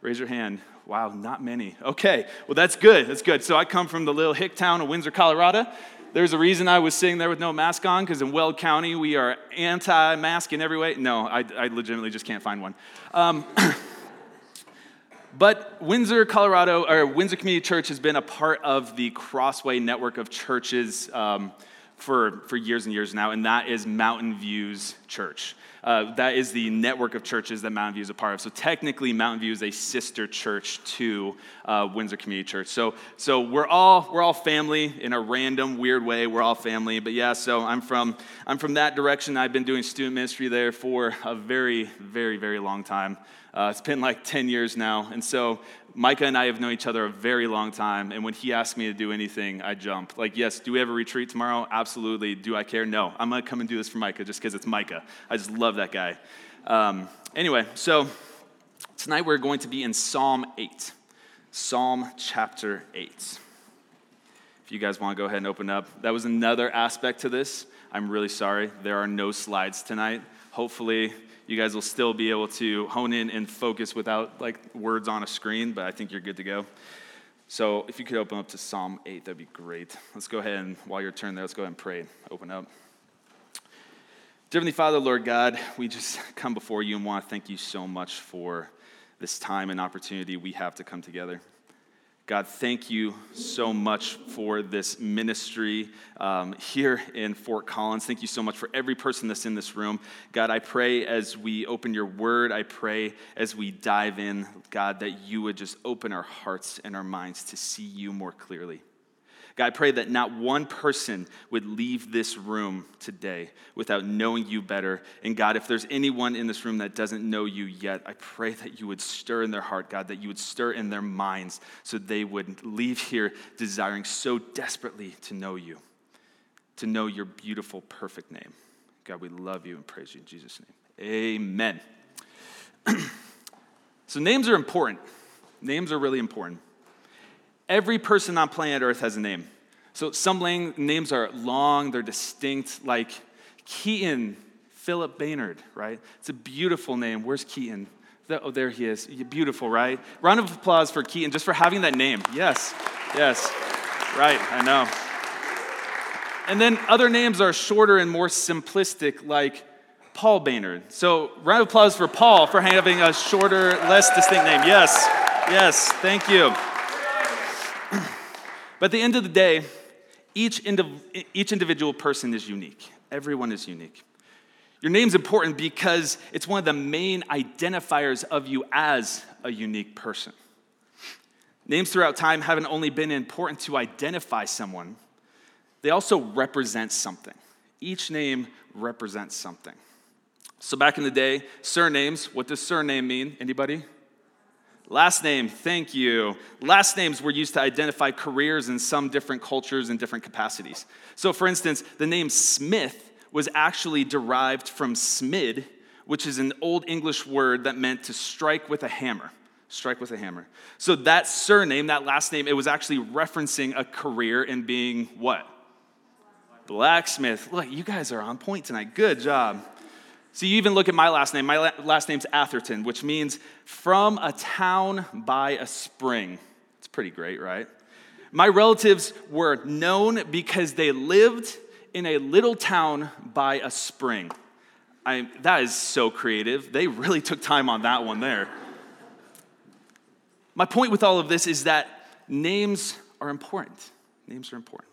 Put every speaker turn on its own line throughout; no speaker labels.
Raise your hand. Wow, not many. Okay, well, that's good. That's good. So I come from the little hick town of Windsor, Colorado. There's a reason I was sitting there with no mask on, because in Weld County, we are anti mask in every way. No, I, I legitimately just can't find one. Um, but Windsor, Colorado, or Windsor Community Church has been a part of the Crossway network of churches um, for, for years and years now, and that is Mountain Views Church. Uh, that is the network of churches that Mountain View is a part of. So technically, Mountain View is a sister church to uh, Windsor Community Church. So, so we're all we're all family in a random weird way. We're all family. But yeah, so I'm from I'm from that direction. I've been doing student ministry there for a very very very long time. Uh, it's been like 10 years now. And so Micah and I have known each other a very long time. And when he asks me to do anything, I jump. Like, yes, do we have a retreat tomorrow? Absolutely. Do I care? No. I'm going to come and do this for Micah just because it's Micah. I just love that guy. Um, anyway, so tonight we're going to be in Psalm 8. Psalm chapter 8. If you guys want to go ahead and open up, that was another aspect to this. I'm really sorry. There are no slides tonight. Hopefully, you guys will still be able to hone in and focus without like words on a screen, but I think you're good to go. So if you could open up to Psalm 8, that'd be great. Let's go ahead and while you're turned there, let's go ahead and pray. Open up. Dear Heavenly Father, Lord God, we just come before you and want to thank you so much for this time and opportunity we have to come together. God, thank you so much for this ministry um, here in Fort Collins. Thank you so much for every person that's in this room. God, I pray as we open your word, I pray as we dive in, God, that you would just open our hearts and our minds to see you more clearly. God, I pray that not one person would leave this room today without knowing you better. And God, if there's anyone in this room that doesn't know you yet, I pray that you would stir in their heart, God, that you would stir in their minds so they would leave here desiring so desperately to know you, to know your beautiful, perfect name. God, we love you and praise you in Jesus' name. Amen. so, names are important. Names are really important. Every person on planet Earth has a name. So some names are long, they're distinct, like Keaton Philip Baynard, right? It's a beautiful name. Where's Keaton? Oh, there he is. Beautiful, right? Round of applause for Keaton just for having that name. Yes, yes, right, I know. And then other names are shorter and more simplistic, like Paul Baynard. So, round of applause for Paul for having a shorter, less distinct name. Yes, yes, thank you. But at the end of the day, each, indiv- each individual person is unique. Everyone is unique. Your name's important because it's one of the main identifiers of you as a unique person. Names throughout time haven't only been important to identify someone, they also represent something. Each name represents something. So back in the day, surnames, what does surname mean? Anybody? Last name, thank you. Last names were used to identify careers in some different cultures and different capacities. So, for instance, the name Smith was actually derived from smid, which is an old English word that meant to strike with a hammer. Strike with a hammer. So, that surname, that last name, it was actually referencing a career in being what? Blacksmith. Look, you guys are on point tonight. Good job. So you even look at my last name. My last name's Atherton, which means from a town by a spring. It's pretty great, right? My relatives were known because they lived in a little town by a spring. I, that is so creative. They really took time on that one there. My point with all of this is that names are important. Names are important.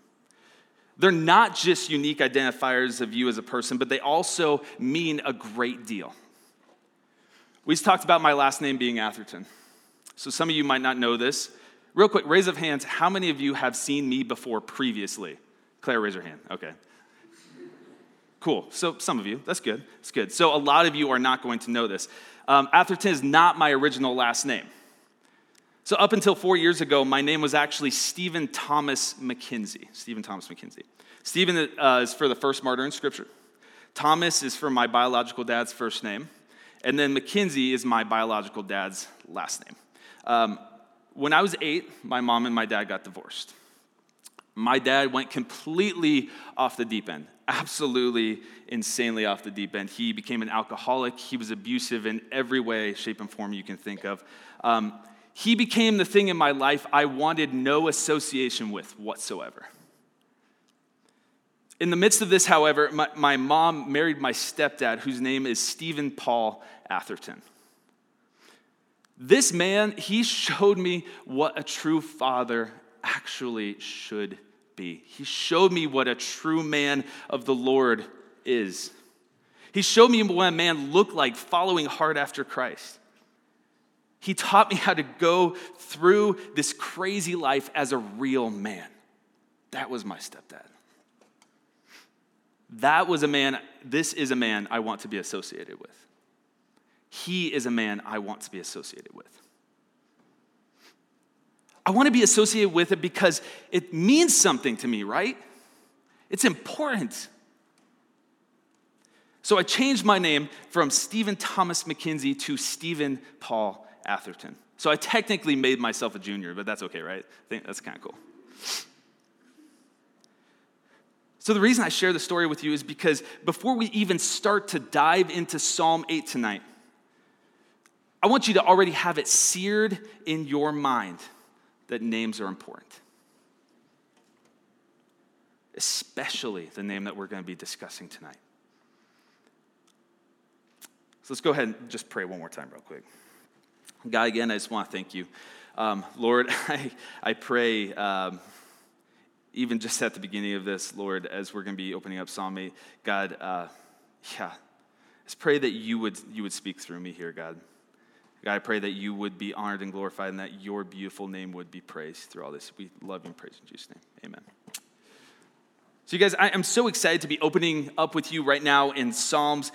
They're not just unique identifiers of you as a person, but they also mean a great deal. We talked about my last name being Atherton. So some of you might not know this. Real quick, raise of hands, how many of you have seen me before previously? Claire, raise your hand. Okay. Cool. So some of you, that's good. That's good. So a lot of you are not going to know this. Um, Atherton is not my original last name. So, up until four years ago, my name was actually Stephen Thomas McKenzie. Stephen Thomas McKenzie. Stephen uh, is for the first martyr in Scripture. Thomas is for my biological dad's first name. And then McKenzie is my biological dad's last name. Um, when I was eight, my mom and my dad got divorced. My dad went completely off the deep end, absolutely insanely off the deep end. He became an alcoholic. He was abusive in every way, shape, and form you can think of. Um, he became the thing in my life I wanted no association with whatsoever. In the midst of this, however, my, my mom married my stepdad, whose name is Stephen Paul Atherton. This man, he showed me what a true father actually should be. He showed me what a true man of the Lord is. He showed me what a man looked like following hard after Christ. He taught me how to go through this crazy life as a real man. That was my stepdad. That was a man, this is a man I want to be associated with. He is a man I want to be associated with. I want to be associated with it because it means something to me, right? It's important. So I changed my name from Stephen Thomas McKenzie to Stephen Paul Atherton. So I technically made myself a junior, but that's okay, right? I think that's kind of cool. So, the reason I share the story with you is because before we even start to dive into Psalm 8 tonight, I want you to already have it seared in your mind that names are important. Especially the name that we're going to be discussing tonight. So let's go ahead and just pray one more time, real quick. God, again, I just want to thank you. Um, Lord, I, I pray, um, even just at the beginning of this, Lord, as we're going to be opening up Psalm 8, God, uh, yeah, let's pray that you would, you would speak through me here, God. God, I pray that you would be honored and glorified and that your beautiful name would be praised through all this. We love you and praise in Jesus' name. Amen. So, you guys, I am so excited to be opening up with you right now in Psalms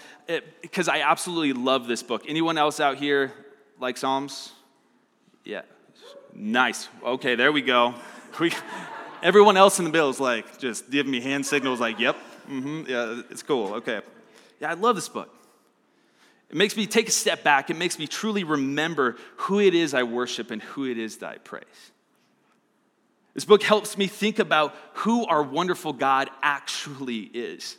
because I absolutely love this book. Anyone else out here like Psalms? Yeah. Nice. Okay, there we go. We, everyone else in the bill is like just giving me hand signals, like, yep, mm-hmm, yeah, it's cool. Okay. Yeah, I love this book. It makes me take a step back. It makes me truly remember who it is I worship and who it is that I praise. This book helps me think about who our wonderful God actually is.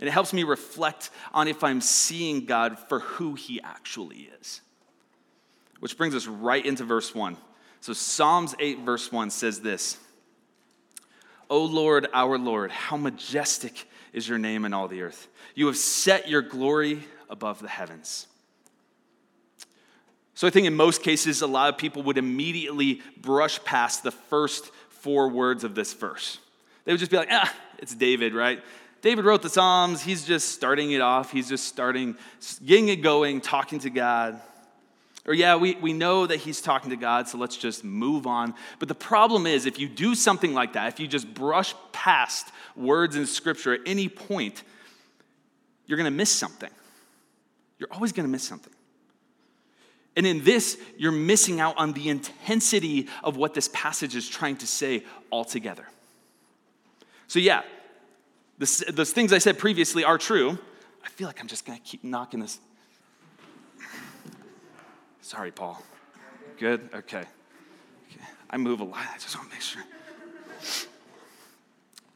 And it helps me reflect on if I'm seeing God for who he actually is. Which brings us right into verse 1. So, Psalms 8, verse 1 says this O Lord, our Lord, how majestic is your name in all the earth. You have set your glory above the heavens. So I think in most cases, a lot of people would immediately brush past the first four words of this verse. They would just be like, ah, it's David, right? David wrote the Psalms. He's just starting it off. He's just starting, getting it going, talking to God. Or, yeah, we, we know that he's talking to God, so let's just move on. But the problem is, if you do something like that, if you just brush past words in Scripture at any point, you're going to miss something. You're always going to miss something. And in this, you're missing out on the intensity of what this passage is trying to say altogether. So, yeah, this, those things I said previously are true. I feel like I'm just going to keep knocking this. Sorry, Paul. Good? Okay. okay. I move a lot. I just want to make sure.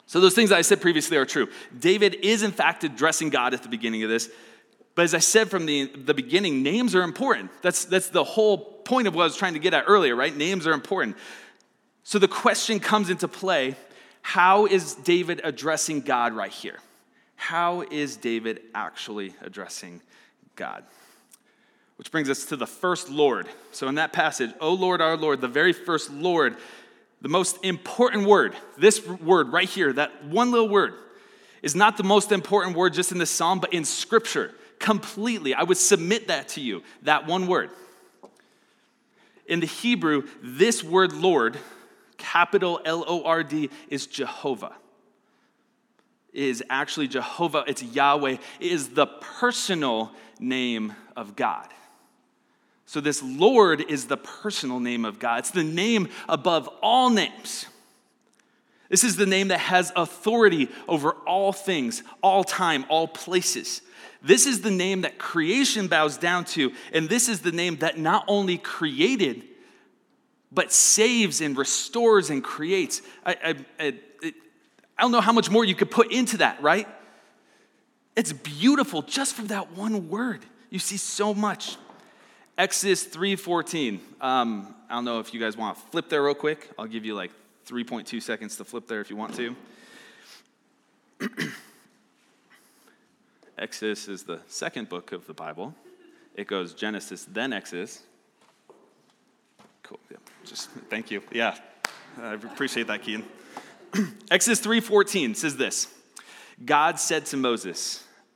So, those things I said previously are true. David is, in fact, addressing God at the beginning of this. But as I said from the, the beginning, names are important. That's, that's the whole point of what I was trying to get at earlier, right? Names are important. So the question comes into play how is David addressing God right here? How is David actually addressing God? Which brings us to the first Lord. So in that passage, O Lord, our Lord, the very first Lord, the most important word, this word right here, that one little word, is not the most important word just in the psalm, but in Scripture completely. I would submit that to you, that one word. In the Hebrew, this word Lord, capital L O R D, is Jehovah. Is actually Jehovah, it's Yahweh, it is the personal name of God. So, this Lord is the personal name of God. It's the name above all names. This is the name that has authority over all things, all time, all places. This is the name that creation bows down to, and this is the name that not only created, but saves and restores and creates. I, I, I, I don't know how much more you could put into that, right? It's beautiful just from that one word. You see so much. Exodus 3:14. Um, I don't know if you guys want to flip there real quick. I'll give you like 3.2 seconds to flip there if you want to. Exodus is the second book of the Bible. It goes Genesis, then Exodus. Cool. Yeah. Just thank you. Yeah. I appreciate that, Keaton. Exodus 3:14 says this. God said to Moses,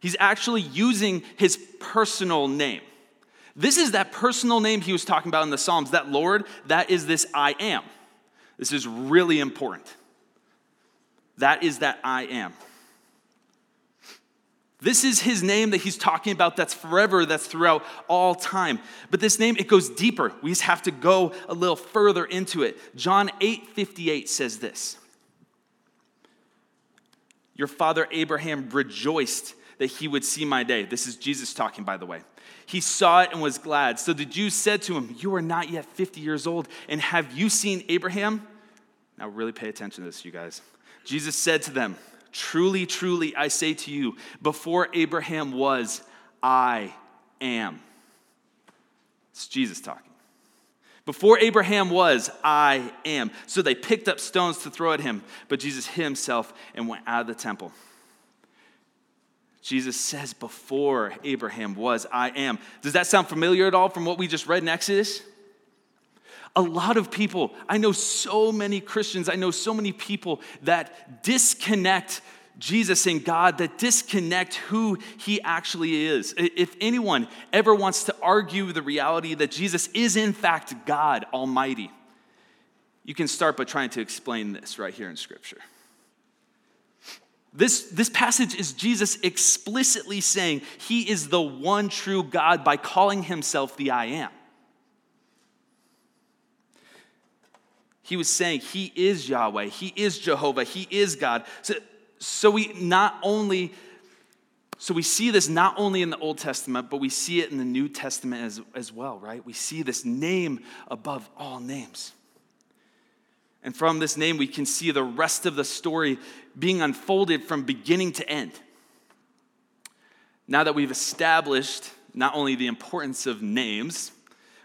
he's actually using his personal name. This is that personal name he was talking about in the Psalms. That Lord, that is this I am. This is really important. That is that I am. This is his name that he's talking about that's forever, that's throughout all time. But this name, it goes deeper. We just have to go a little further into it. John 8 58 says this Your father Abraham rejoiced that he would see my day. This is Jesus talking, by the way. He saw it and was glad. So the Jews said to him, You are not yet 50 years old, and have you seen Abraham? Now, really pay attention to this, you guys. Jesus said to them, Truly, truly, I say to you, before Abraham was, I am. It's Jesus talking. Before Abraham was, I am. So they picked up stones to throw at him, but Jesus hid himself and went out of the temple. Jesus says, Before Abraham was, I am. Does that sound familiar at all from what we just read in Exodus? A lot of people, I know so many Christians, I know so many people that disconnect Jesus and God, that disconnect who he actually is. If anyone ever wants to argue the reality that Jesus is in fact God Almighty, you can start by trying to explain this right here in Scripture. This, this passage is Jesus explicitly saying he is the one true God by calling himself the I am. He was saying he is Yahweh, he is Jehovah, he is God. So, so we not only so we see this not only in the Old Testament, but we see it in the New Testament as, as well, right? We see this name above all names. And from this name, we can see the rest of the story being unfolded from beginning to end. Now that we've established not only the importance of names,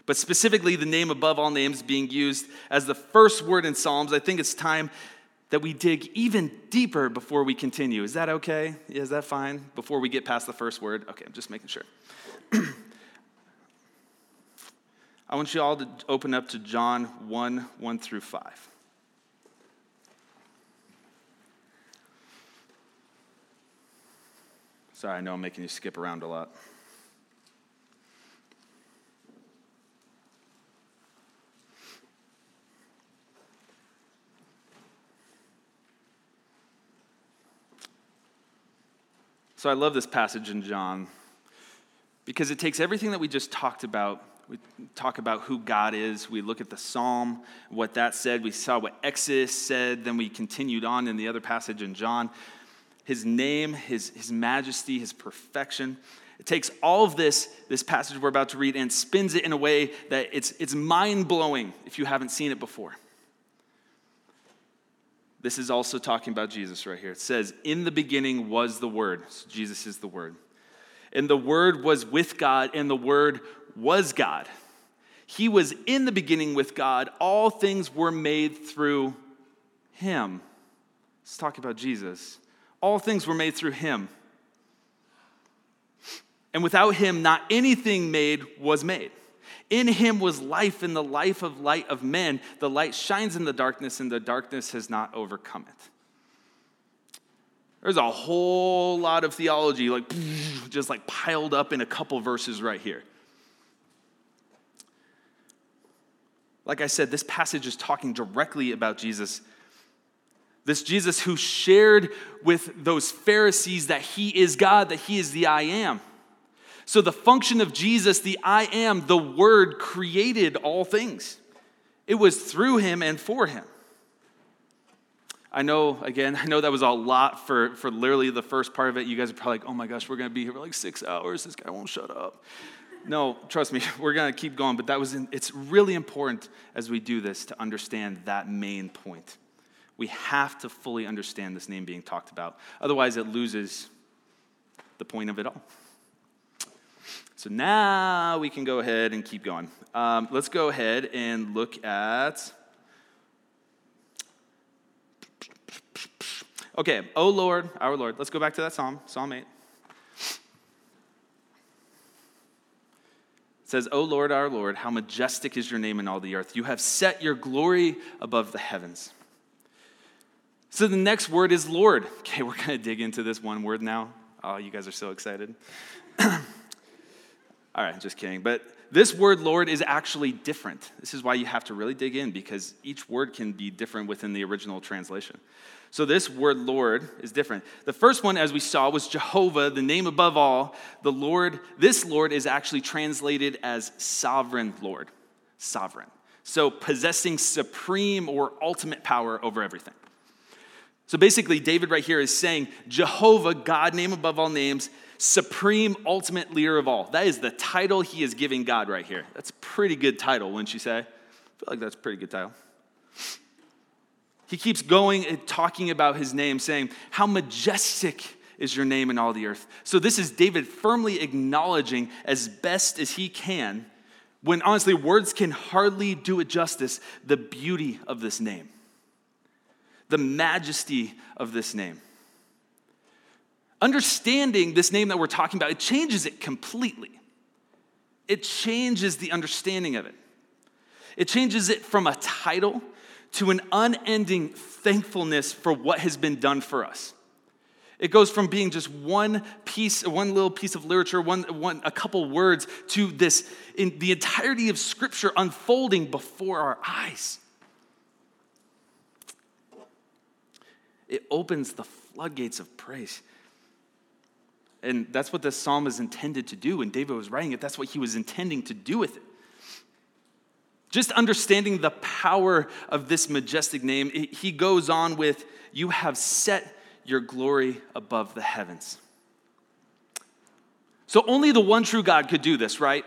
but specifically the name above all names being used as the first word in Psalms, I think it's time that we dig even deeper before we continue. Is that okay? Is that fine? Before we get past the first word? Okay, I'm just making sure. I want you all to open up to John 1 1 through 5. Sorry, I know I'm making you skip around a lot. So I love this passage in John because it takes everything that we just talked about. We talk about who God is. We look at the psalm, what that said. We saw what Exodus said. Then we continued on in the other passage in John his name, his, his majesty, his perfection. It takes all of this, this passage we're about to read, and spins it in a way that it's, it's mind blowing if you haven't seen it before. This is also talking about Jesus right here. It says, In the beginning was the Word. So Jesus is the Word. And the Word was with God, and the Word was God. He was in the beginning with God. All things were made through Him. Let's talk about Jesus. All things were made through him. And without him, not anything made was made. In him was life, and the life of light of men. The light shines in the darkness, and the darkness has not overcome it. There's a whole lot of theology, like just like piled up in a couple verses right here. Like I said, this passage is talking directly about Jesus. This Jesus who shared with those Pharisees that he is God, that he is the I am. So, the function of Jesus, the I am, the Word created all things. It was through him and for him. I know, again, I know that was a lot for, for literally the first part of it. You guys are probably like, oh my gosh, we're going to be here for like six hours. This guy won't shut up. No, trust me, we're going to keep going. But that was, in, it's really important as we do this to understand that main point. We have to fully understand this name being talked about. Otherwise, it loses the point of it all. So now we can go ahead and keep going. Um, let's go ahead and look at. Okay, oh Lord, our Lord. Let's go back to that psalm, Psalm 8. It says, O Lord, our Lord, how majestic is your name in all the earth. You have set your glory above the heavens. So the next word is Lord. Okay, we're going to dig into this one word now. Oh, you guys are so excited. All right, just kidding. But this word Lord is actually different. This is why you have to really dig in because each word can be different within the original translation. So this word Lord is different. The first one, as we saw, was Jehovah, the name above all. The Lord, this Lord is actually translated as sovereign Lord. Sovereign. So possessing supreme or ultimate power over everything. So basically, David right here is saying Jehovah, God, name above all names, supreme, ultimate leader of all. That is the title he is giving God right here. That's a pretty good title, wouldn't you say? I feel like that's a pretty good title. He keeps going and talking about his name, saying, How majestic is your name in all the earth. So, this is David firmly acknowledging as best as he can, when honestly words can hardly do it justice, the beauty of this name, the majesty of this name. Understanding this name that we're talking about, it changes it completely. It changes the understanding of it. It changes it from a title to an unending thankfulness for what has been done for us. It goes from being just one piece, one little piece of literature, one, one, a couple words, to this in the entirety of Scripture unfolding before our eyes. It opens the floodgates of praise. And that's what this psalm is intended to do. And David was writing it, that's what he was intending to do with it. Just understanding the power of this majestic name, he goes on with, You have set your glory above the heavens. So only the one true God could do this, right?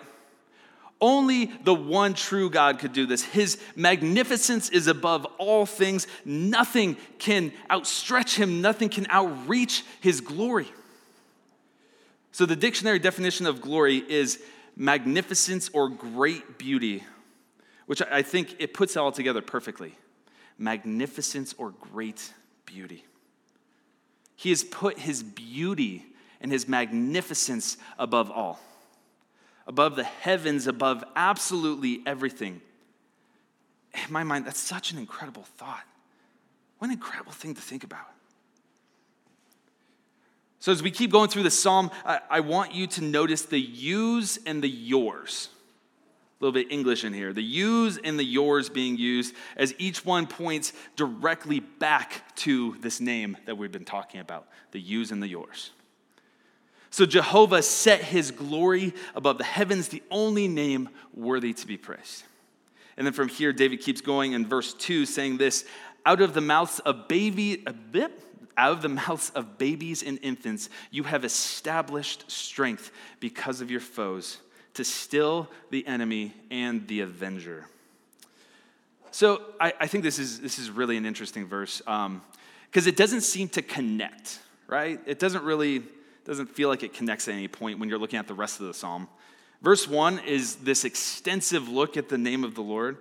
Only the one true God could do this. His magnificence is above all things. Nothing can outstretch him, nothing can outreach his glory. So, the dictionary definition of glory is magnificence or great beauty, which I think it puts it all together perfectly. Magnificence or great beauty. He has put his beauty and his magnificence above all, above the heavens, above absolutely everything. In my mind, that's such an incredible thought. What an incredible thing to think about. So, as we keep going through the psalm, I, I want you to notice the yous and the yours. A little bit English in here. The yous and the yours being used as each one points directly back to this name that we've been talking about the yous and the yours. So, Jehovah set his glory above the heavens, the only name worthy to be praised. And then from here, David keeps going in verse 2, saying this out of the mouths of baby, a bit, out of the mouths of babies and infants, you have established strength because of your foes to still the enemy and the avenger. So I, I think this is, this is really an interesting verse because um, it doesn't seem to connect, right? It doesn't really, doesn't feel like it connects at any point when you're looking at the rest of the psalm. Verse one is this extensive look at the name of the Lord.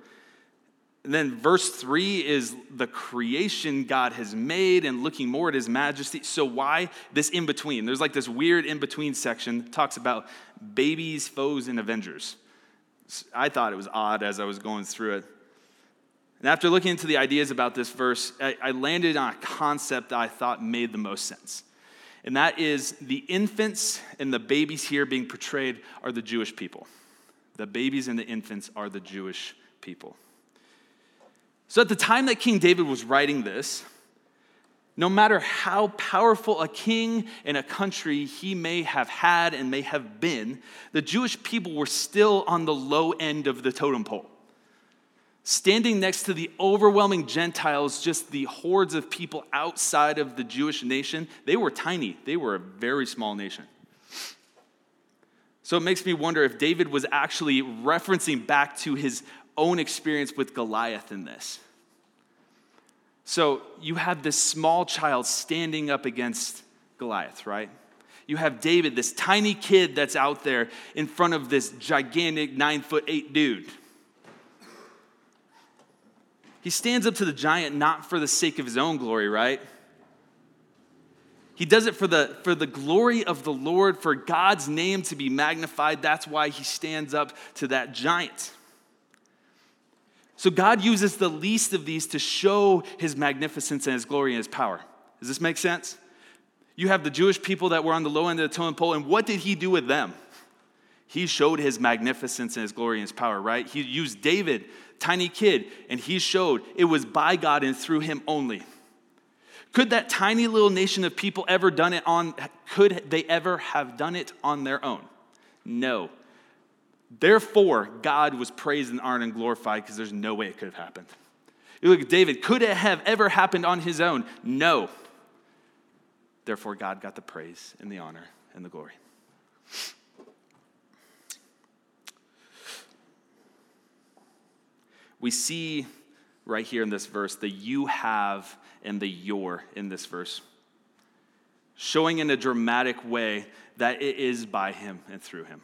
And then verse three is the creation God has made and looking more at his majesty. So, why this in between? There's like this weird in between section talks about babies, foes, and avengers. I thought it was odd as I was going through it. And after looking into the ideas about this verse, I landed on a concept that I thought made the most sense. And that is the infants and the babies here being portrayed are the Jewish people. The babies and the infants are the Jewish people. So at the time that King David was writing this, no matter how powerful a king in a country he may have had and may have been, the Jewish people were still on the low end of the totem pole. Standing next to the overwhelming Gentiles, just the hordes of people outside of the Jewish nation, they were tiny. They were a very small nation. So it makes me wonder if David was actually referencing back to his own experience with Goliath in this. So you have this small child standing up against Goliath, right? You have David, this tiny kid that's out there in front of this gigantic nine foot eight dude. He stands up to the giant not for the sake of his own glory, right? He does it for the, for the glory of the Lord, for God's name to be magnified. That's why he stands up to that giant. So God uses the least of these to show his magnificence and his glory and his power. Does this make sense? You have the Jewish people that were on the low end of the totem pole, and what did he do with them? He showed his magnificence and his glory and his power, right? He used David, tiny kid, and he showed it was by God and through him only. Could that tiny little nation of people ever done it on could they ever have done it on their own? No. Therefore, God was praised and honored and glorified because there's no way it could have happened. You look at David, could it have ever happened on his own? No. Therefore, God got the praise and the honor and the glory. We see right here in this verse the you have and the your in this verse, showing in a dramatic way that it is by him and through him.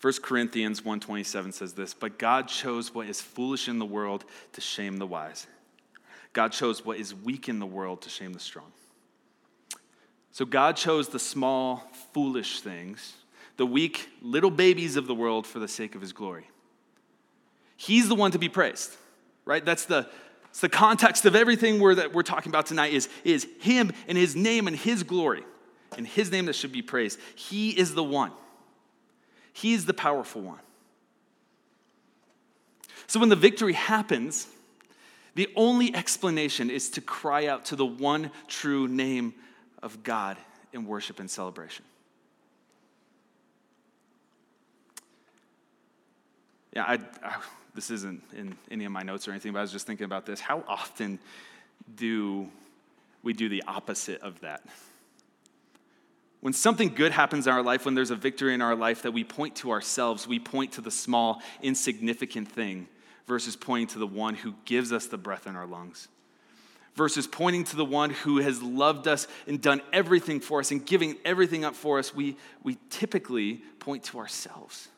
1 Corinthians 1:27 says this, "But God chose what is foolish in the world to shame the wise. God chose what is weak in the world to shame the strong." So God chose the small, foolish things, the weak little babies of the world for the sake of his glory. He's the one to be praised, right? That's the, that's the context of everything we're, that we're talking about tonight is, is him and his name and his glory and his name that should be praised. He is the one. He's the powerful one. So when the victory happens, the only explanation is to cry out to the one true name of God in worship and celebration. Yeah, I, I, this isn't in any of my notes or anything, but I was just thinking about this. How often do we do the opposite of that? When something good happens in our life, when there's a victory in our life, that we point to ourselves, we point to the small, insignificant thing versus pointing to the one who gives us the breath in our lungs. Versus pointing to the one who has loved us and done everything for us and giving everything up for us, we, we typically point to ourselves.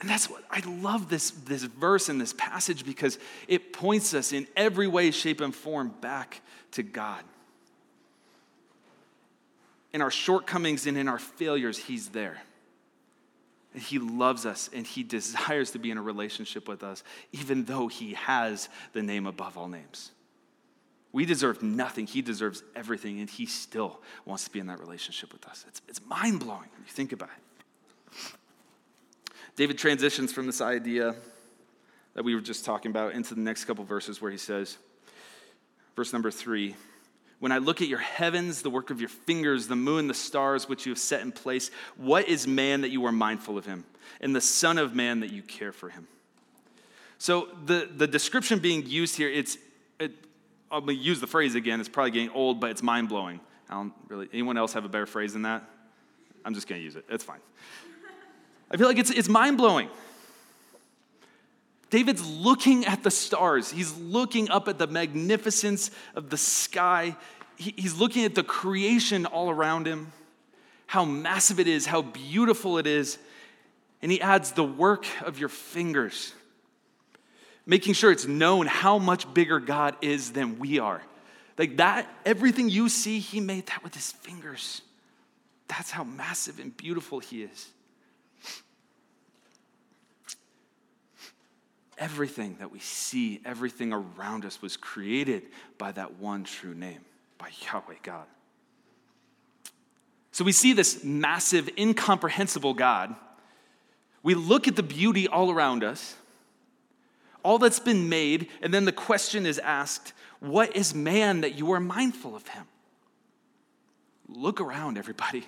And that's what I love this, this verse and this passage because it points us in every way, shape, and form back to God in our shortcomings and in our failures, He's there. And He loves us and He desires to be in a relationship with us, even though He has the name above all names. We deserve nothing. He deserves everything, and He still wants to be in that relationship with us. It's, it's mind blowing when you think about it. David transitions from this idea that we were just talking about into the next couple verses where he says, verse number three, when I look at your heavens, the work of your fingers, the moon, the stars which you have set in place, what is man that you are mindful of him? And the Son of Man that you care for him? So the, the description being used here, it's, it, I'm to use the phrase again. It's probably getting old, but it's mind blowing. I don't really, anyone else have a better phrase than that? I'm just going to use it. It's fine. I feel like it's, it's mind blowing. David's looking at the stars. He's looking up at the magnificence of the sky. He's looking at the creation all around him, how massive it is, how beautiful it is. And he adds the work of your fingers, making sure it's known how much bigger God is than we are. Like that, everything you see, he made that with his fingers. That's how massive and beautiful he is. Everything that we see, everything around us was created by that one true name, by Yahweh God. So we see this massive, incomprehensible God We look at the beauty all around us, all that's been made, and then the question is asked What is man that you are mindful of him? Look around, everybody.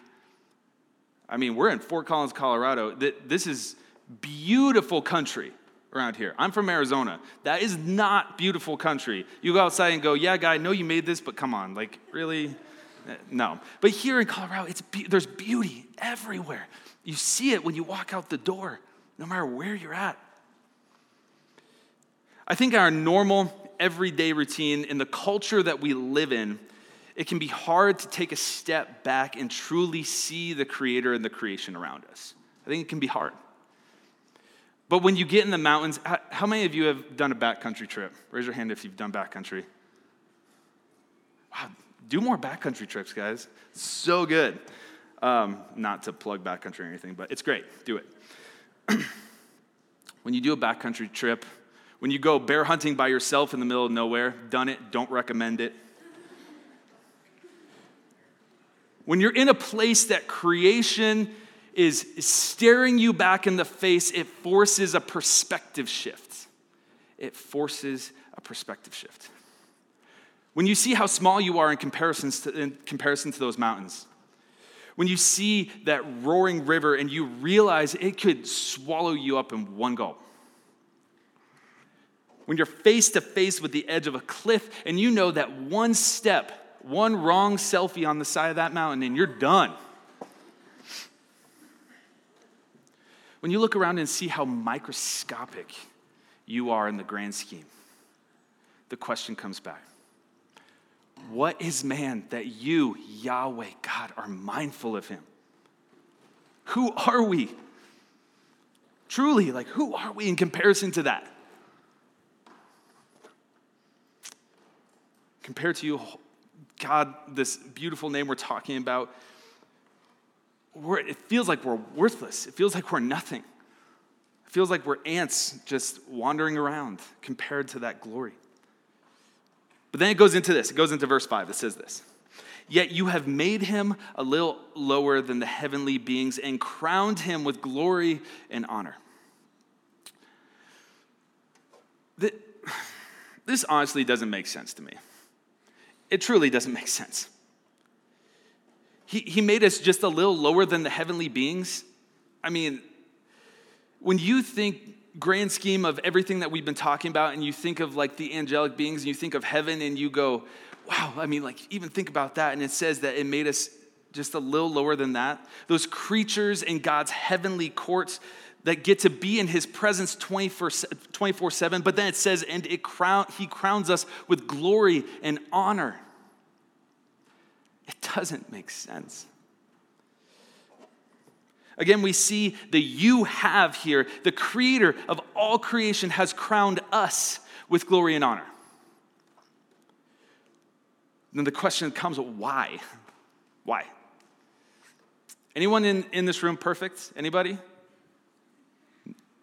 I mean, we're in Fort Collins, Colorado. This is beautiful country around here. I'm from Arizona. That is not beautiful country. You go outside and go, yeah, guy, I know you made this, but come on, like, really? Eh, no. But here in Colorado, it's be- there's beauty everywhere. You see it when you walk out the door, no matter where you're at. I think our normal, everyday routine in the culture that we live in, it can be hard to take a step back and truly see the Creator and the creation around us. I think it can be hard. But when you get in the mountains, how many of you have done a backcountry trip? Raise your hand if you've done backcountry. Wow, do more backcountry trips, guys. So good. Um, not to plug backcountry or anything, but it's great. Do it. when you do a backcountry trip, when you go bear hunting by yourself in the middle of nowhere, done it, don't recommend it. When you're in a place that creation is staring you back in the face, it forces a perspective shift. It forces a perspective shift. When you see how small you are in, to, in comparison to those mountains, when you see that roaring river and you realize it could swallow you up in one gulp, when you're face to face with the edge of a cliff and you know that one step, one wrong selfie on the side of that mountain, and you're done. When you look around and see how microscopic you are in the grand scheme, the question comes back What is man that you, Yahweh, God, are mindful of him? Who are we? Truly, like, who are we in comparison to that? Compared to you, God, this beautiful name we're talking about, it feels like we're worthless. It feels like we're nothing. It feels like we're ants just wandering around compared to that glory. But then it goes into this. It goes into verse 5. It says this Yet you have made him a little lower than the heavenly beings and crowned him with glory and honor. This honestly doesn't make sense to me. It truly doesn't make sense. He, he made us just a little lower than the heavenly beings. I mean, when you think grand scheme of everything that we've been talking about and you think of like the angelic beings and you think of heaven and you go, wow, I mean, like even think about that. And it says that it made us just a little lower than that. Those creatures in God's heavenly courts that get to be in his presence 24 7. But then it says, and it crown, he crowns us with glory and honor. Doesn't make sense. Again, we see the you have here. The creator of all creation has crowned us with glory and honor. Then the question comes why? Why? Anyone in, in this room perfect? Anybody?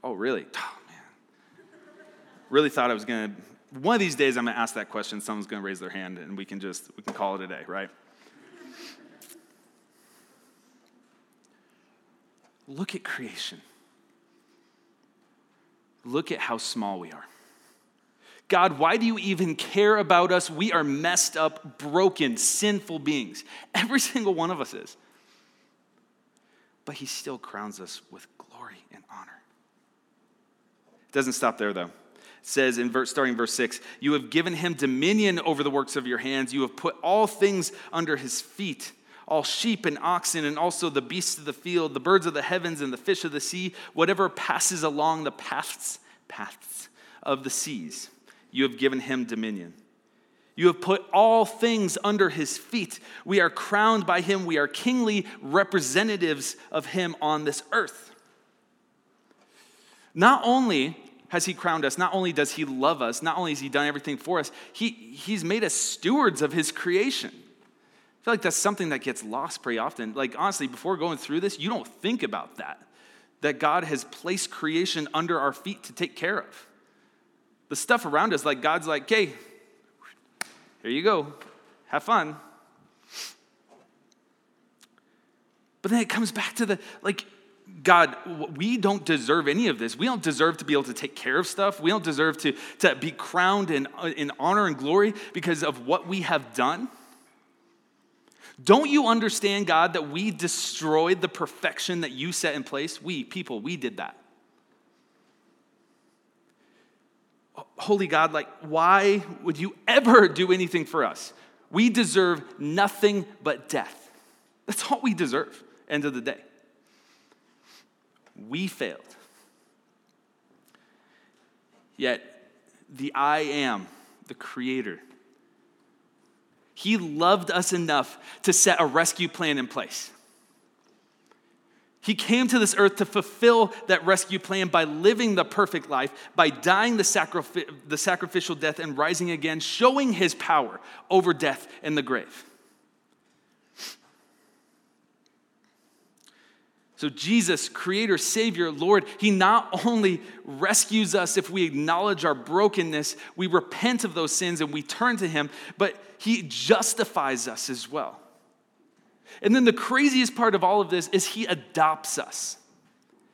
Oh, really? Oh, man. Really thought I was going to. One of these days, I'm going to ask that question. Someone's going to raise their hand, and we can just we can call it a day, right? Look at creation. Look at how small we are. God, why do you even care about us? We are messed up, broken, sinful beings. Every single one of us is. But He still crowns us with glory and honor. It doesn't stop there, though. It says in verse, starting verse 6 You have given him dominion over the works of your hands, you have put all things under his feet all sheep and oxen, and also the beasts of the field, the birds of the heavens, and the fish of the sea, whatever passes along the paths, paths of the seas. You have given him dominion. You have put all things under his feet. We are crowned by him. We are kingly representatives of him on this earth. Not only has he crowned us, not only does he love us, not only has he done everything for us, he, he's made us stewards of his creation. I feel like that's something that gets lost pretty often. Like, honestly, before going through this, you don't think about that. That God has placed creation under our feet to take care of. The stuff around us, like, God's like, okay, here you go, have fun. But then it comes back to the, like, God, we don't deserve any of this. We don't deserve to be able to take care of stuff. We don't deserve to, to be crowned in, in honor and glory because of what we have done. Don't you understand, God, that we destroyed the perfection that you set in place? We, people, we did that. Holy God, like, why would you ever do anything for us? We deserve nothing but death. That's all we deserve, end of the day. We failed. Yet, the I am, the Creator, He loved us enough to set a rescue plan in place. He came to this earth to fulfill that rescue plan by living the perfect life, by dying the, the sacrificial death and rising again, showing his power over death and the grave. So, Jesus, Creator, Savior, Lord, He not only rescues us if we acknowledge our brokenness, we repent of those sins and we turn to Him, but He justifies us as well. And then the craziest part of all of this is He adopts us.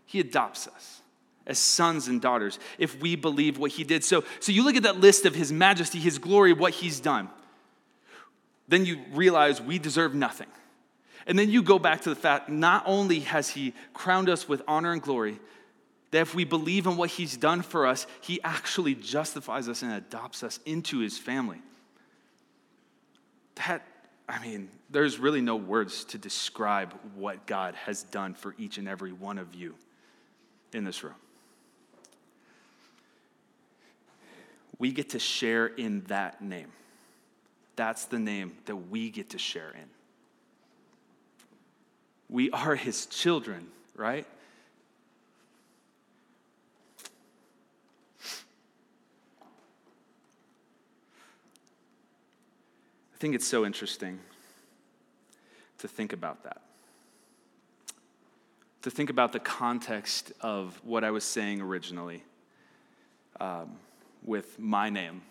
He adopts us as sons and daughters if we believe what He did. So, so you look at that list of His majesty, His glory, what He's done. Then you realize we deserve nothing. And then you go back to the fact not only has He crowned us with honor and glory, that if we believe in what He's done for us, He actually justifies us and adopts us into His family. That, I mean, there's really no words to describe what God has done for each and every one of you in this room. We get to share in that name. That's the name that we get to share in. We are his children, right? I think it's so interesting to think about that. To think about the context of what I was saying originally um, with my name.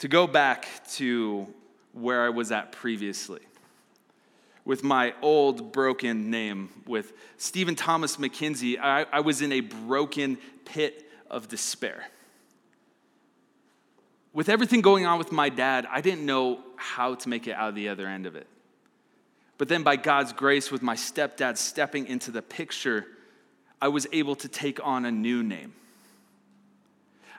To go back to where I was at previously with my old broken name, with Stephen Thomas McKenzie, I, I was in a broken pit of despair. With everything going on with my dad, I didn't know how to make it out of the other end of it. But then, by God's grace, with my stepdad stepping into the picture, I was able to take on a new name.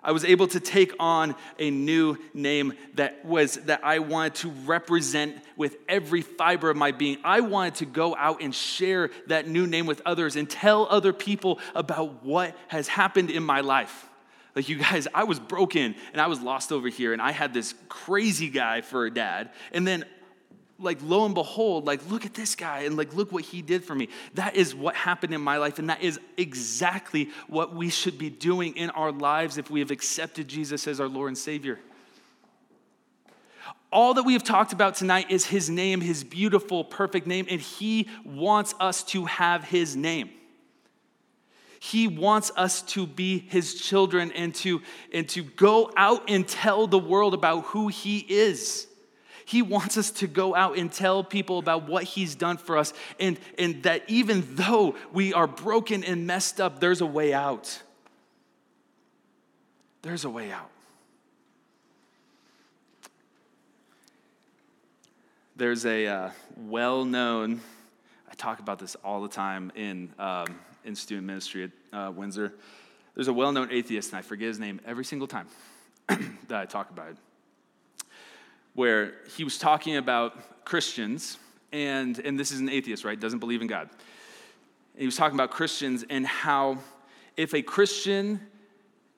I was able to take on a new name that was that I wanted to represent with every fiber of my being. I wanted to go out and share that new name with others and tell other people about what has happened in my life. Like you guys, I was broken and I was lost over here and I had this crazy guy for a dad. And then like lo and behold like look at this guy and like look what he did for me. That is what happened in my life and that is exactly what we should be doing in our lives if we have accepted jesus as our lord and savior. All that we have talked about tonight is his name his beautiful perfect name and he wants us to have his name. He wants us to be his children and to, and to go out and tell the world about who he is. He wants us to go out and tell people about what He's done for us, and, and that even though we are broken and messed up, there's a way out. There's a way out. There's a uh, well known, I talk about this all the time in, um, in student ministry at uh, Windsor. There's a well known atheist, and I forget his name every single time that I talk about it where he was talking about Christians, and, and this is an atheist, right? Doesn't believe in God. And he was talking about Christians and how if a Christian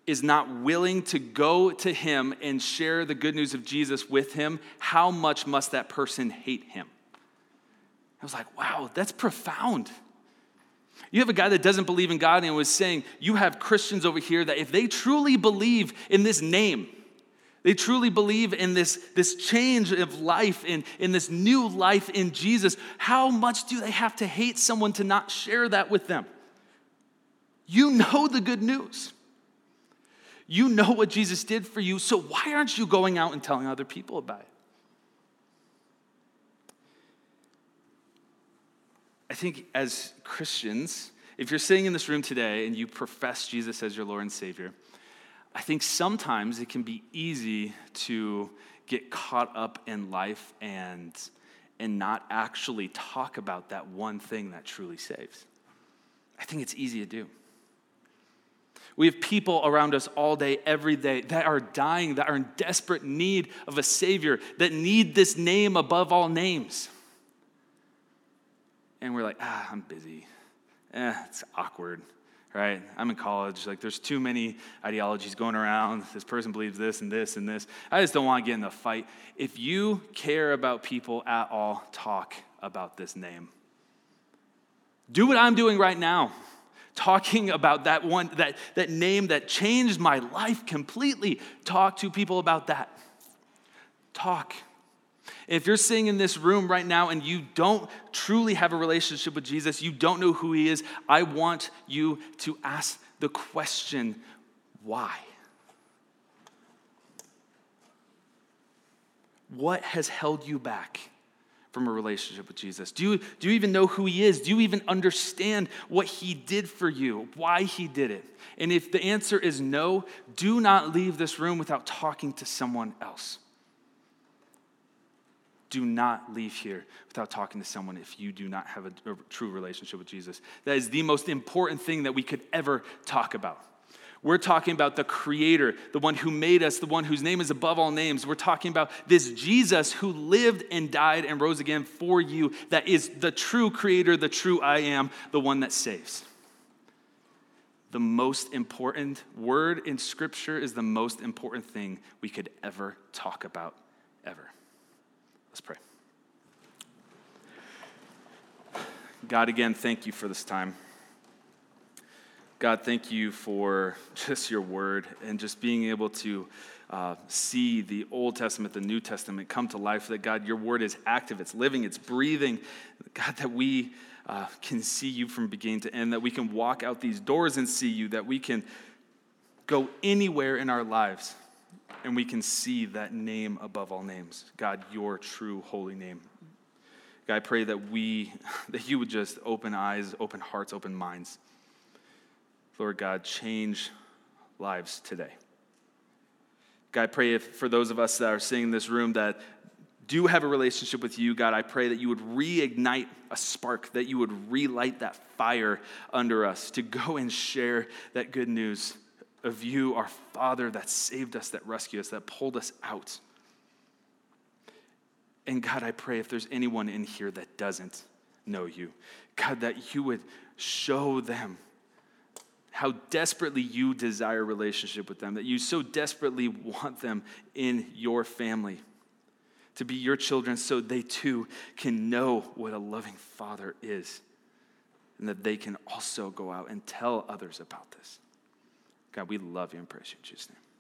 is not willing to go to him and share the good news of Jesus with him, how much must that person hate him? I was like, wow, that's profound. You have a guy that doesn't believe in God and was saying, you have Christians over here that if they truly believe in this name, they truly believe in this, this change of life, in, in this new life in Jesus. How much do they have to hate someone to not share that with them? You know the good news. You know what Jesus did for you, so why aren't you going out and telling other people about it? I think as Christians, if you're sitting in this room today and you profess Jesus as your Lord and Savior, I think sometimes it can be easy to get caught up in life and, and not actually talk about that one thing that truly saves. I think it's easy to do. We have people around us all day, every day, that are dying, that are in desperate need of a Savior, that need this name above all names. And we're like, ah, I'm busy. Eh, it's awkward, right? I'm in college. Like, there's too many ideologies going around. This person believes this and this and this. I just don't want to get in the fight. If you care about people at all, talk about this name. Do what I'm doing right now talking about that one that, that name that changed my life completely talk to people about that talk if you're sitting in this room right now and you don't truly have a relationship with jesus you don't know who he is i want you to ask the question why what has held you back from a relationship with Jesus? Do you, do you even know who he is? Do you even understand what he did for you, why he did it? And if the answer is no, do not leave this room without talking to someone else. Do not leave here without talking to someone if you do not have a, a true relationship with Jesus. That is the most important thing that we could ever talk about. We're talking about the creator, the one who made us, the one whose name is above all names. We're talking about this Jesus who lived and died and rose again for you, that is the true creator, the true I am, the one that saves. The most important word in Scripture is the most important thing we could ever talk about, ever. Let's pray. God, again, thank you for this time. God, thank you for just your word and just being able to uh, see the Old Testament, the New Testament come to life. That God, your word is active, it's living, it's breathing. God, that we uh, can see you from beginning to end, that we can walk out these doors and see you, that we can go anywhere in our lives and we can see that name above all names. God, your true holy name. God, I pray that we, that you would just open eyes, open hearts, open minds. Lord God, change lives today. God, I pray if, for those of us that are sitting in this room that do have a relationship with you, God, I pray that you would reignite a spark, that you would relight that fire under us to go and share that good news of you, our Father that saved us, that rescued us, that pulled us out. And God, I pray if there's anyone in here that doesn't know you, God, that you would show them how desperately you desire relationship with them, that you so desperately want them in your family to be your children so they too can know what a loving father is and that they can also go out and tell others about this. God, we love you and praise you in Jesus' name.